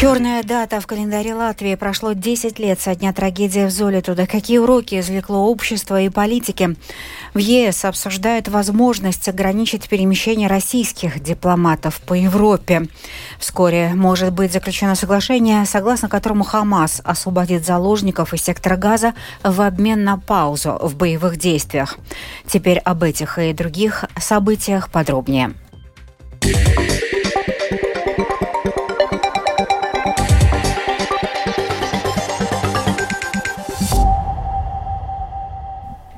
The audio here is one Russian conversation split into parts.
Черная дата в календаре Латвии. Прошло 10 лет со дня трагедии в Золитуда. Какие уроки извлекло общество и политики? В ЕС обсуждают возможность ограничить перемещение российских дипломатов по Европе. Вскоре может быть заключено соглашение, согласно которому Хамас освободит заложников из сектора Газа в обмен на паузу в боевых действиях. Теперь об этих и других событиях подробнее. yeah.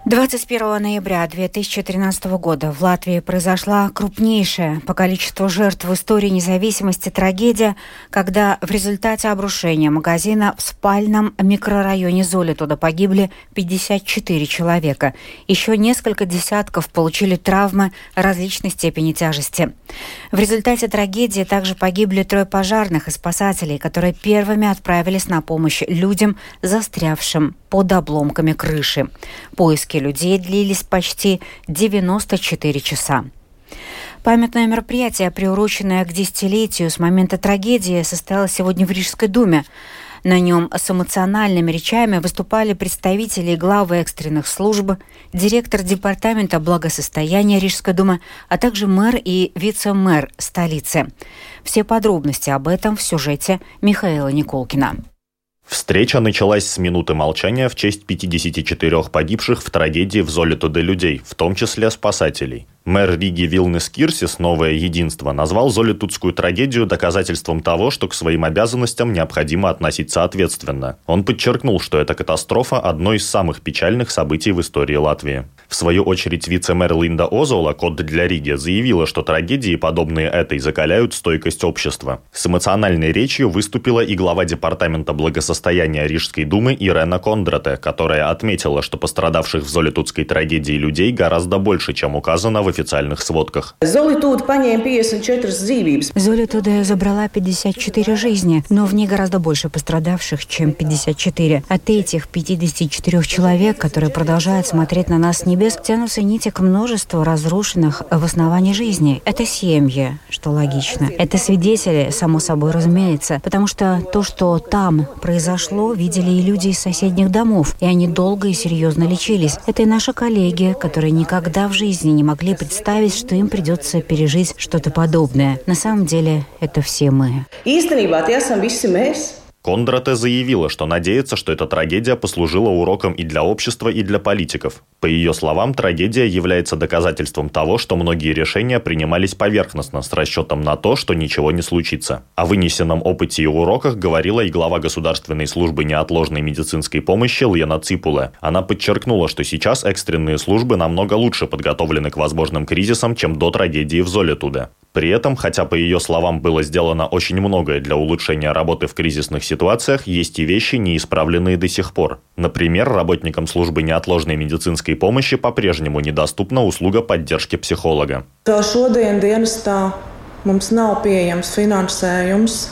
21 ноября 2013 года в Латвии произошла крупнейшая по количеству жертв в истории независимости трагедия, когда в результате обрушения магазина в спальном микрорайоне Золи туда погибли 54 человека. Еще несколько десятков получили травмы различной степени тяжести. В результате трагедии также погибли трое пожарных и спасателей, которые первыми отправились на помощь людям, застрявшим под обломками крыши. Поиски людей длились почти 94 часа. Памятное мероприятие, приуроченное к десятилетию с момента трагедии, состоялось сегодня в Рижской думе. На нем с эмоциональными речами выступали представители главы экстренных служб, директор департамента благосостояния Рижской думы, а также мэр и вице-мэр столицы. Все подробности об этом в сюжете Михаила Николкина. Встреча началась с минуты молчания в честь 54 погибших в трагедии в Золитуде людей, в том числе спасателей. Мэр Риги Вилнес Кирсис «Новое единство» назвал Золитудскую трагедию доказательством того, что к своим обязанностям необходимо относиться ответственно. Он подчеркнул, что эта катастрофа – одно из самых печальных событий в истории Латвии. В свою очередь вице-мэр Линда Озола, код для Риги, заявила, что трагедии, подобные этой, закаляют стойкость общества. С эмоциональной речью выступила и глава Департамента благосостояния Рижской думы Ирена Кондрате, которая отметила, что пострадавших в Золитудской трагедии людей гораздо больше, чем указано в официальных сводках. Золитуд Золитуда забрала 54 жизни, но в ней гораздо больше пострадавших, чем 54. От этих 54 человек, которые продолжают смотреть на нас с небес, тянутся нити к множеству разрушенных в основании жизни. Это семьи, что логично. Это свидетели, само собой разумеется, потому что то, что там произошло, видели и люди из соседних домов, и они долго и серьезно лечились. Это и наши коллеги, которые никогда в жизни не могли представить, что им придется пережить что-то подобное. На самом деле, это все мы. Tie esam visi mēs. Кондрате заявила, что надеется, что эта трагедия послужила уроком и для общества, и для политиков. По ее словам, трагедия является доказательством того, что многие решения принимались поверхностно, с расчетом на то, что ничего не случится. О вынесенном опыте и уроках говорила и глава Государственной службы неотложной медицинской помощи Лена Ципуле. Она подчеркнула, что сейчас экстренные службы намного лучше подготовлены к возможным кризисам, чем до трагедии в Золетуде. При этом, хотя по ее словам было сделано очень многое для улучшения работы в кризисных ситуациях, есть и вещи, не исправленные до сих пор. Например, работникам службы неотложной медицинской помощи по-прежнему недоступна услуга поддержки психолога. Mums nav.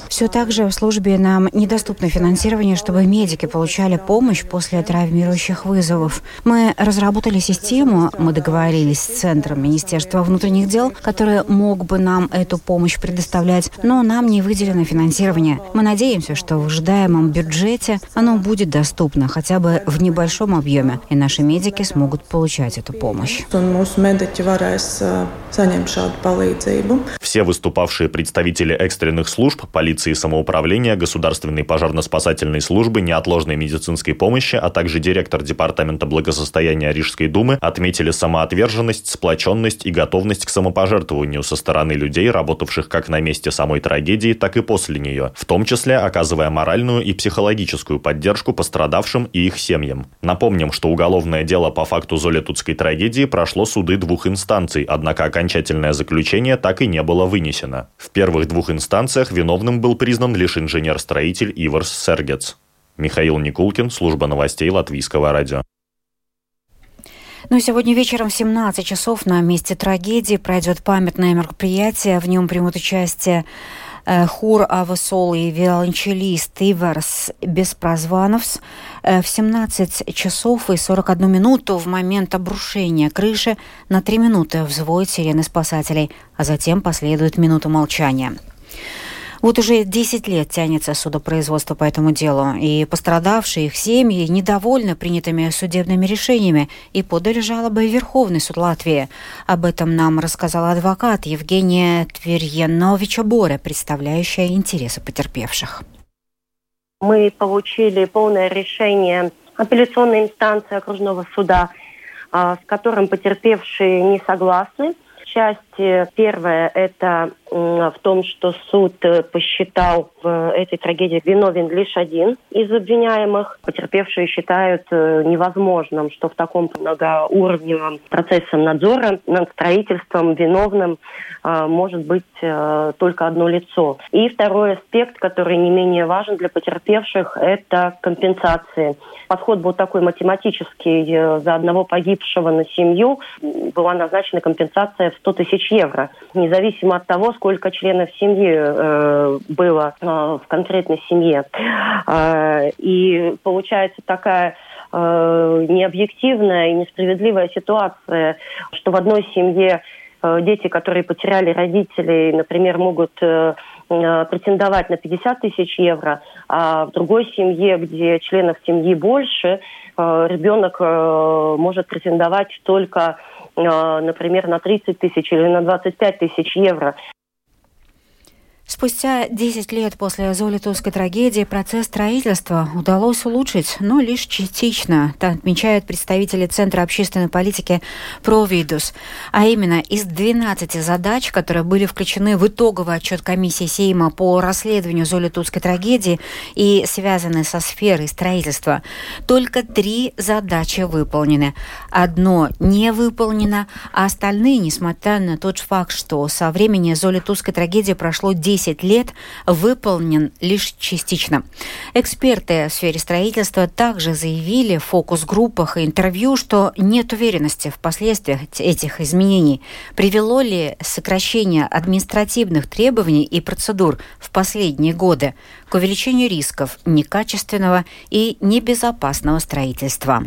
Все так же в службе нам недоступно финансирование, чтобы медики получали помощь после травмирующих вызовов. Мы разработали систему, мы договорились с Центром Министерства внутренних дел, который мог бы нам эту помощь предоставлять, но нам не выделено финансирование. Мы надеемся, что в ожидаемом бюджете оно будет доступно хотя бы в небольшом объеме, и наши медики смогут получать эту помощь. Все выступавшие представители экстренных служб, полиции самоуправления, государственной пожарно-спасательной службы, неотложной медицинской помощи, а также директор Департамента благосостояния Рижской думы отметили самоотверженность, сплоченность и готовность к самопожертвованию со стороны людей, работавших как на месте самой трагедии, так и после нее, в том числе оказывая моральную и психологическую поддержку пострадавшим и их семьям. Напомним, что уголовное дело по факту Золетутской трагедии прошло суды двух инстанций, однако окончательное заключение так и не было вынесено вынесено. В первых двух инстанциях виновным был признан лишь инженер-строитель Иварс Сергец. Михаил Никулкин, служба новостей Латвийского радио. Ну и сегодня вечером в 17 часов на месте трагедии пройдет памятное мероприятие. В нем примут участие Э, Хур Авасол и виолончелист Иверс Беспрозвановс э, в 17 часов и 41 минуту в момент обрушения крыши на 3 минуты взводят сирены спасателей, а затем последует минута молчания. Вот уже 10 лет тянется судопроизводство по этому делу, и пострадавшие их семьи недовольны принятыми судебными решениями и подали жалобы в Верховный суд Латвии. Об этом нам рассказал адвокат Евгения Тверьяновича Боре, представляющая интересы потерпевших. Мы получили полное решение апелляционной инстанции окружного суда, а, с которым потерпевшие не согласны – части. Первое – это в том, что суд э, посчитал в этой трагедии виновен лишь один из обвиняемых. Потерпевшие считают э, невозможным, что в таком многоуровневом процессе надзора над строительством виновным э, может быть только одно лицо. И второй аспект, который не менее важен для потерпевших, это компенсации. Подход был такой математический. За одного погибшего на семью была назначена компенсация в 100 тысяч евро, независимо от того, сколько членов семьи э, было э, в конкретной семье. Э, и получается такая э, необъективная и несправедливая ситуация, что в одной семье э, дети, которые потеряли родителей, например, могут э, претендовать на 50 тысяч евро, а в другой семье, где членов семьи больше, э, ребенок э, может претендовать только Э, например, на 30 тысяч или на 25 тысяч евро. Спустя 10 лет после Золитовской трагедии процесс строительства удалось улучшить, но лишь частично, отмечают представители Центра общественной политики Провидус. А именно, из 12 задач, которые были включены в итоговый отчет комиссии Сейма по расследованию Золитовской трагедии и связанные со сферой строительства, только три задачи выполнены. Одно не выполнено, а остальные, несмотря на тот факт, что со времени Золитовской трагедии прошло 10 10 лет выполнен лишь частично. Эксперты в сфере строительства также заявили в фокус-группах и интервью, что нет уверенности в последствиях этих изменений. Привело ли сокращение административных требований и процедур в последние годы к увеличению рисков некачественного и небезопасного строительства?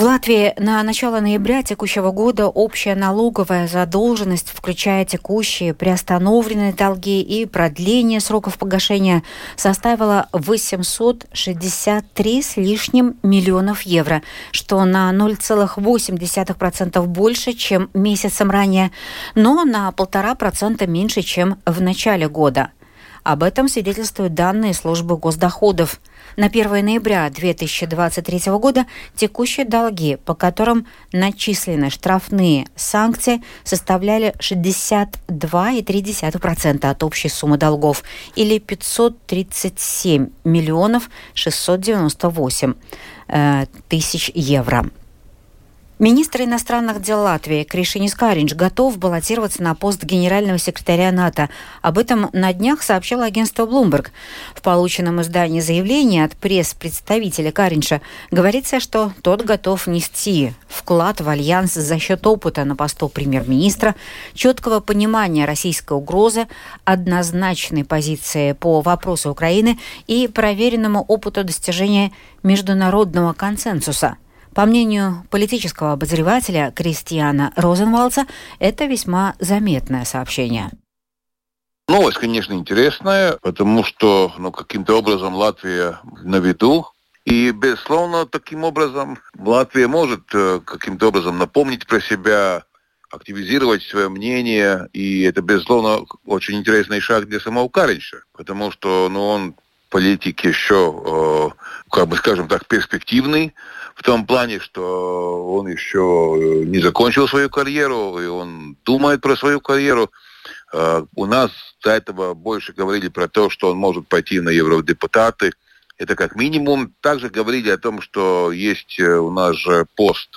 В Латвии на начало ноября текущего года общая налоговая задолженность, включая текущие приостановленные долги и продление сроков погашения, составила 863 с лишним миллионов евро, что на 0,8% больше, чем месяцем ранее, но на полтора процента меньше, чем в начале года. Об этом свидетельствуют данные службы госдоходов. На 1 ноября 2023 года текущие долги, по которым начислены штрафные санкции, составляли 62,3% от общей суммы долгов или 537 миллионов 698 э, тысяч евро. Министр иностранных дел Латвии Кришинис Каринч готов баллотироваться на пост генерального секретаря НАТО. Об этом на днях сообщило агентство Bloomberg. В полученном издании заявления от пресс-представителя Каринча говорится, что тот готов нести вклад в альянс за счет опыта на посту премьер-министра, четкого понимания российской угрозы, однозначной позиции по вопросу Украины и проверенному опыту достижения международного консенсуса – по мнению политического обозревателя Кристиана Розенвалца, это весьма заметное сообщение. Новость, конечно, интересная, потому что ну, каким-то образом Латвия на виду. И, безусловно, таким образом Латвия может э, каким-то образом напомнить про себя, активизировать свое мнение. И это, безусловно, очень интересный шаг для самого Каринча, потому что ну, он политик еще, э, как бы скажем так, перспективный в том плане, что он еще э, не закончил свою карьеру, и он думает про свою карьеру. Э, у нас до этого больше говорили про то, что он может пойти на евродепутаты. Это как минимум. Также говорили о том, что есть у нас же пост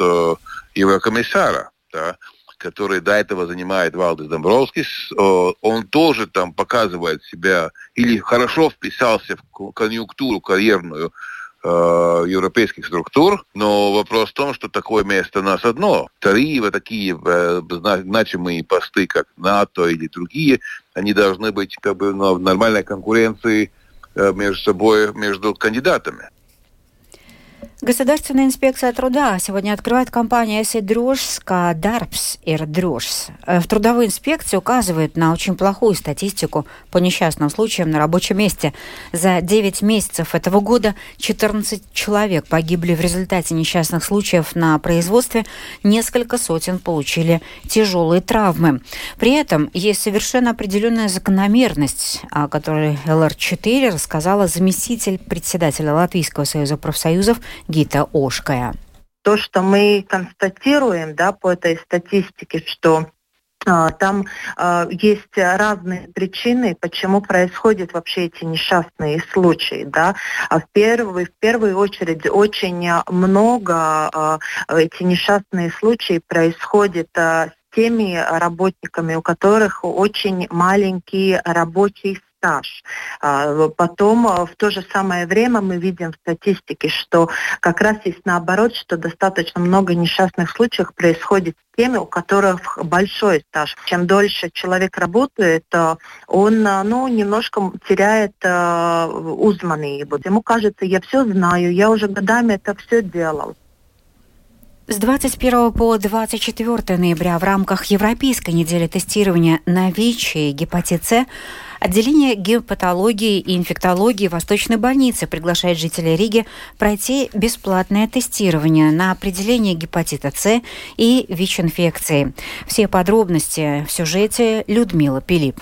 еврокомиссара, да, который до этого занимает Валдис Домбровскис. Он тоже там показывает себя или хорошо вписался в конъюнктуру карьерную э, европейских структур, но вопрос в том, что такое место у нас одно. Три вот такие э, значимые посты, как НАТО или другие, они должны быть как бы в нормальной конкуренции э, между собой, между кандидатами. Государственная инспекция труда сегодня открывает компания «Эсидрожска Дарпс Ирдрожс». Э, в трудовой инспекции указывает на очень плохую статистику по несчастным случаям на рабочем месте. За 9 месяцев этого года 14 человек погибли в результате несчастных случаев на производстве, несколько сотен получили тяжелые травмы. При этом есть совершенно определенная закономерность, о которой ЛР-4 рассказала заместитель председателя Латвийского союза профсоюзов Гита Ошкая. То, что мы констатируем да, по этой статистике, что а, там а, есть разные причины, почему происходят вообще эти несчастные случаи. Да? А в, первую, в первую очередь очень много а, эти несчастные случаи происходят с теми работниками, у которых очень маленький рабочий стаж. А, потом а, в то же самое время мы видим в статистике, что как раз есть наоборот, что достаточно много несчастных случаев происходит с теми, у которых большой стаж. Чем дольше человек работает, а, он ну, немножко теряет узнанный. Ему кажется, я все знаю, я уже годами это все делал. С 21 по 24 ноября в рамках Европейской недели тестирования на ВИЧ и гепатит С Отделение гепатологии и инфектологии Восточной больницы приглашает жителей Риги пройти бесплатное тестирование на определение гепатита С и ВИЧ-инфекции. Все подробности в сюжете Людмила Пилип.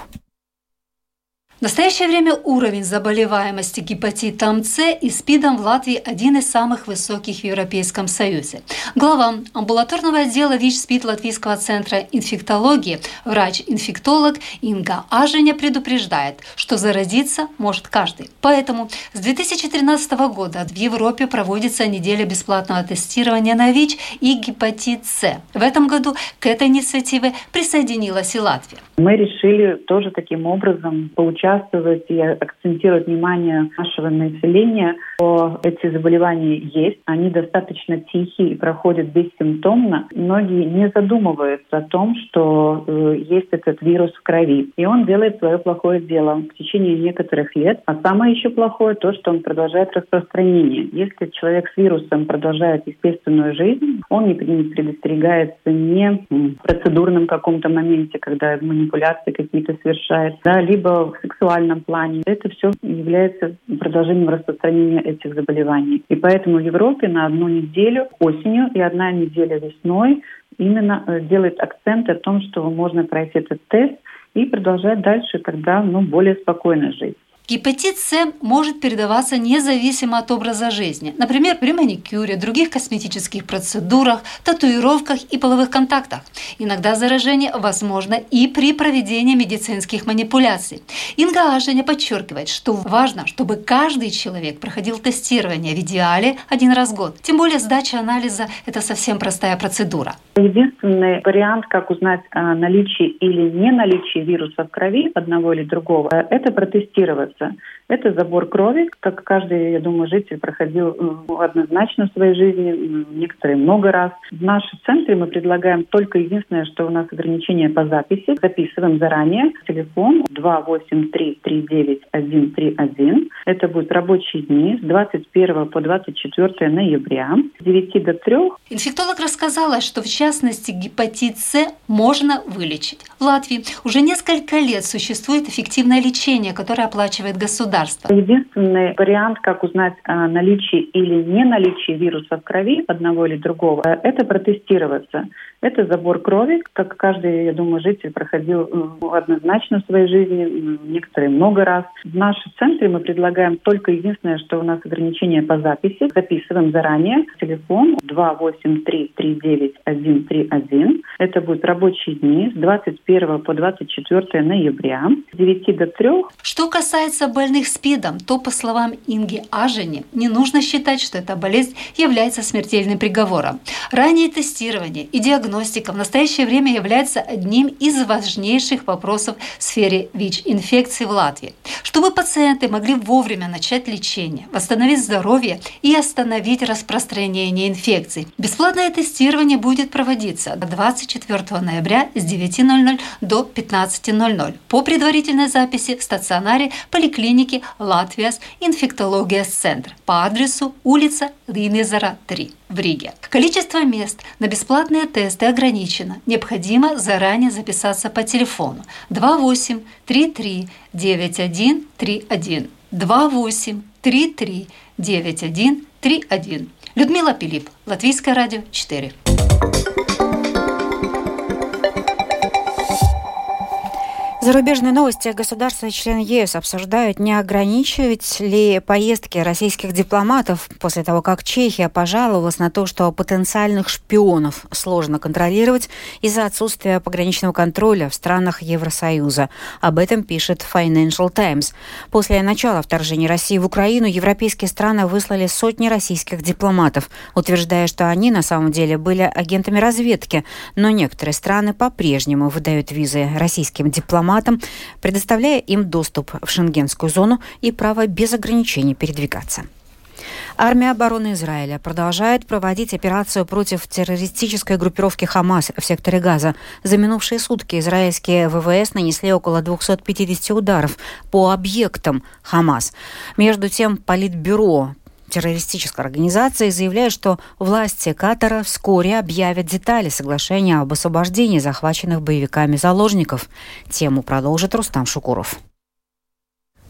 В настоящее время уровень заболеваемости гепатитом С и СПИДом в Латвии один из самых высоких в Европейском Союзе. Глава амбулаторного отдела ВИЧ-СПИД Латвийского центра инфектологии, врач-инфектолог Инга Аженя предупреждает, что заразиться может каждый. Поэтому с 2013 года в Европе проводится неделя бесплатного тестирования на ВИЧ и гепатит С. В этом году к этой инициативе присоединилась и Латвия. Мы решили тоже таким образом получать участвовать и акцентировать внимание нашего населения, что эти заболевания есть, они достаточно тихие и проходят бессимптомно. Многие не задумываются о том, что э, есть этот вирус в крови, и он делает свое плохое дело в течение некоторых лет. А самое еще плохое то, что он продолжает распространение. Если человек с вирусом продолжает естественную жизнь, он не предостерегается не в процедурном каком-то моменте, когда манипуляции какие-то совершает, да, либо в сексуальном плане. Это все является продолжением распространения этих заболеваний. И поэтому в Европе на одну неделю осенью и одна неделя весной именно э, делает акцент о том, что можно пройти этот тест и продолжать дальше тогда ну, более спокойно жить. Гепатит С может передаваться независимо от образа жизни, например, при маникюре, других косметических процедурах, татуировках и половых контактах. Иногда заражение возможно и при проведении медицинских манипуляций. Инга Аженя подчеркивает, что важно, чтобы каждый человек проходил тестирование в идеале один раз в год. Тем более сдача анализа – это совсем простая процедура. Единственный вариант, как узнать наличие или не наличие вируса в крови одного или другого, это протестироваться arası Это забор крови, как каждый, я думаю, житель проходил однозначно в своей жизни, некоторые много раз. В нашем центре мы предлагаем только единственное, что у нас ограничение по записи. Записываем заранее. Телефон 283-39-131. Это будут рабочие дни с 21 по 24 ноября с 9 до 3. Инфектолог рассказала, что в частности гепатит С можно вылечить. В Латвии уже несколько лет существует эффективное лечение, которое оплачивает государство государства. Единственный вариант, как узнать о наличии или не наличии вируса в крови одного или другого, это протестироваться. Это забор крови, как каждый, я думаю, житель проходил однозначно в своей жизни, некоторые много раз. В нашем центре мы предлагаем только единственное, что у нас ограничение по записи. Записываем заранее. Телефон 283-39-131. Это будут рабочие дни с 21 по 24 ноября с 9 до 3. Что касается больных СПИДом, то, по словам Инги Ажени, не нужно считать, что эта болезнь является смертельным приговором. Раннее тестирование и диагностика в настоящее время является одним из важнейших вопросов в сфере ВИЧ-инфекции в Латвии. Чтобы пациенты могли вовремя начать лечение, восстановить здоровье и остановить распространение инфекций, бесплатное тестирование будет проводиться 24 ноября с 9.00 до 15.00 по предварительной записи в стационаре поликлиники Латвиас инфектология центр по адресу улица Линезера 3 в Риге. Количество мест на бесплатные тесты ограничено. Необходимо заранее записаться по телефону 28 33 91 31 28 33 91 31. Людмила Пилип, Латвийское радио 4. Зарубежные новости. Государства и члены ЕС обсуждают, не ограничивать ли поездки российских дипломатов после того, как Чехия пожаловалась на то, что потенциальных шпионов сложно контролировать из-за отсутствия пограничного контроля в странах Евросоюза. Об этом пишет Financial Times. После начала вторжения России в Украину европейские страны выслали сотни российских дипломатов, утверждая, что они на самом деле были агентами разведки, но некоторые страны по-прежнему выдают визы российским дипломатам дипломатам, предоставляя им доступ в шенгенскую зону и право без ограничений передвигаться. Армия обороны Израиля продолжает проводить операцию против террористической группировки Хамас в секторе Газа. За минувшие сутки израильские ВВС нанесли около 250 ударов по объектам Хамас. Между тем, Политбюро террористической организации заявляет, что власти Катара вскоре объявят детали соглашения об освобождении захваченных боевиками заложников. Тему продолжит Рустам Шукуров.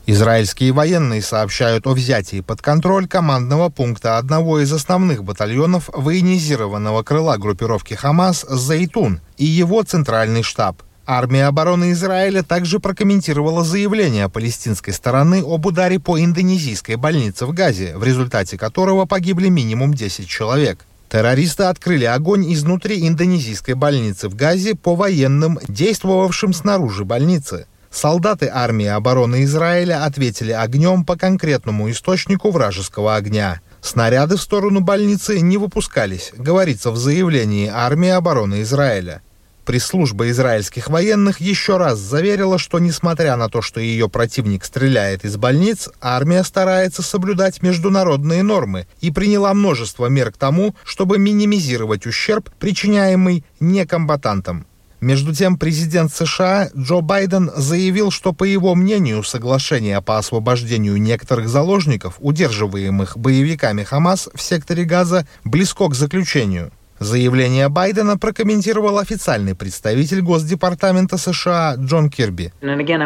Израильские военные сообщают о взятии под контроль командного пункта одного из основных батальонов военизированного крыла группировки «Хамас» «Зайтун» и его центральный штаб – Армия обороны Израиля также прокомментировала заявление палестинской стороны об ударе по индонезийской больнице в Газе, в результате которого погибли минимум 10 человек. Террористы открыли огонь изнутри индонезийской больницы в Газе по военным, действовавшим снаружи больницы. Солдаты армии обороны Израиля ответили огнем по конкретному источнику вражеского огня. Снаряды в сторону больницы не выпускались, говорится в заявлении армии обороны Израиля. Пресс-служба израильских военных еще раз заверила, что несмотря на то, что ее противник стреляет из больниц, армия старается соблюдать международные нормы и приняла множество мер к тому, чтобы минимизировать ущерб, причиняемый некомбатантам. Между тем, президент США Джо Байден заявил, что, по его мнению, соглашение по освобождению некоторых заложников, удерживаемых боевиками Хамас в секторе Газа, близко к заключению – Заявление Байдена прокомментировал официальный представитель Госдепартамента США Джон Кирби. Again,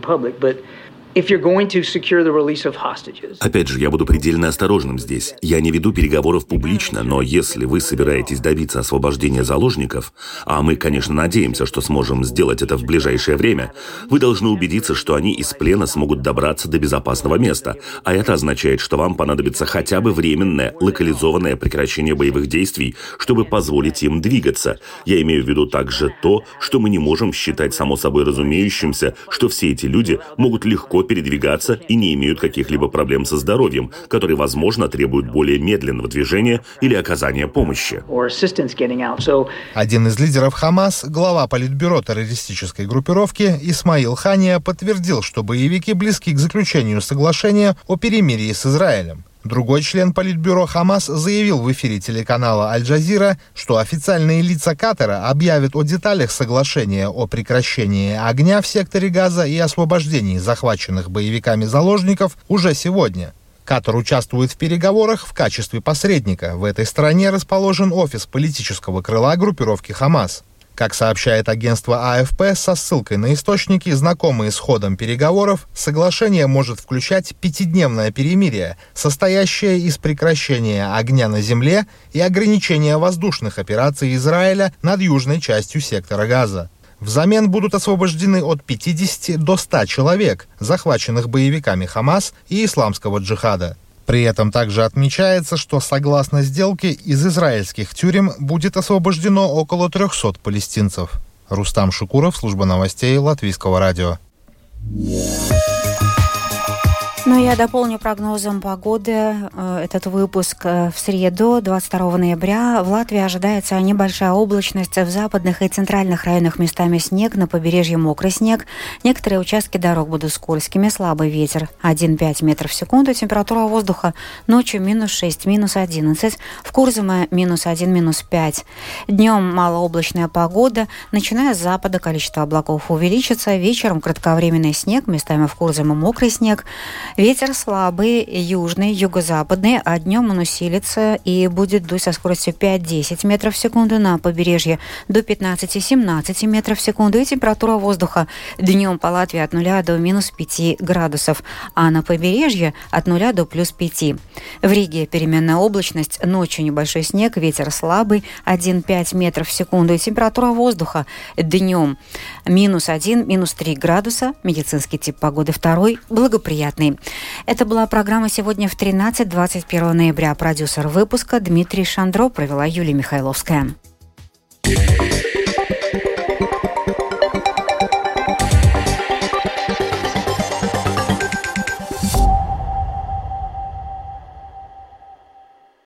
public, but Опять же, я буду предельно осторожным здесь. Я не веду переговоров публично, но если вы собираетесь добиться освобождения заложников, а мы, конечно, надеемся, что сможем сделать это в ближайшее время, вы должны убедиться, что они из плена смогут добраться до безопасного места, а это означает, что вам понадобится хотя бы временное, локализованное прекращение боевых действий, чтобы позволить им двигаться. Я имею в виду также то, что мы не можем считать само собой разумеющимся, что все эти люди могут легко передвигаться и не имеют каких-либо проблем со здоровьем, которые, возможно, требуют более медленного движения или оказания помощи. Один из лидеров Хамас, глава политбюро террористической группировки Исмаил Хания подтвердил, что боевики близки к заключению соглашения о перемирии с Израилем. Другой член Политбюро Хамас заявил в эфире телеканала Аль-Джазира, что официальные лица Катара объявят о деталях соглашения о прекращении огня в секторе Газа и освобождении захваченных боевиками заложников уже сегодня. Катар участвует в переговорах в качестве посредника. В этой стране расположен офис политического крыла группировки «Хамас». Как сообщает агентство АФП со ссылкой на источники, знакомые с ходом переговоров, соглашение может включать пятидневное перемирие, состоящее из прекращения огня на земле и ограничения воздушных операций Израиля над южной частью сектора Газа. Взамен будут освобождены от 50 до 100 человек, захваченных боевиками Хамас и исламского джихада. При этом также отмечается, что согласно сделке из израильских тюрем будет освобождено около 300 палестинцев. Рустам Шукуров, служба новостей Латвийского радио. Я дополню прогнозом погоды э, этот выпуск. Э, в среду, 22 ноября, в Латвии ожидается небольшая облачность. В западных и центральных районах местами снег, на побережье мокрый снег. Некоторые участки дорог будут скользкими, слабый ветер 1,5 метров в секунду. Температура воздуха ночью минус 6, минус 11. В Курзаме минус 1, минус 5. Днем малооблачная погода. Начиная с запада количество облаков увеличится. Вечером кратковременный снег, местами в Курзаме мокрый снег. Ветер слабый, южный, юго-западный, а днем он усилится и будет дуть со скоростью 5-10 метров в секунду на побережье до 15-17 метров в секунду. И температура воздуха днем по Латвии от 0 до минус 5 градусов, а на побережье от 0 до плюс 5. В Риге переменная облачность, ночью небольшой снег, ветер слабый, 1-5 метров в секунду. И температура воздуха днем минус 1, минус 3 градуса. Медицинский тип погоды второй, благоприятный. Это была программа сегодня в 13-21 ноября. Продюсер выпуска Дмитрий Шандро провела Юлия Михайловская. Yeah.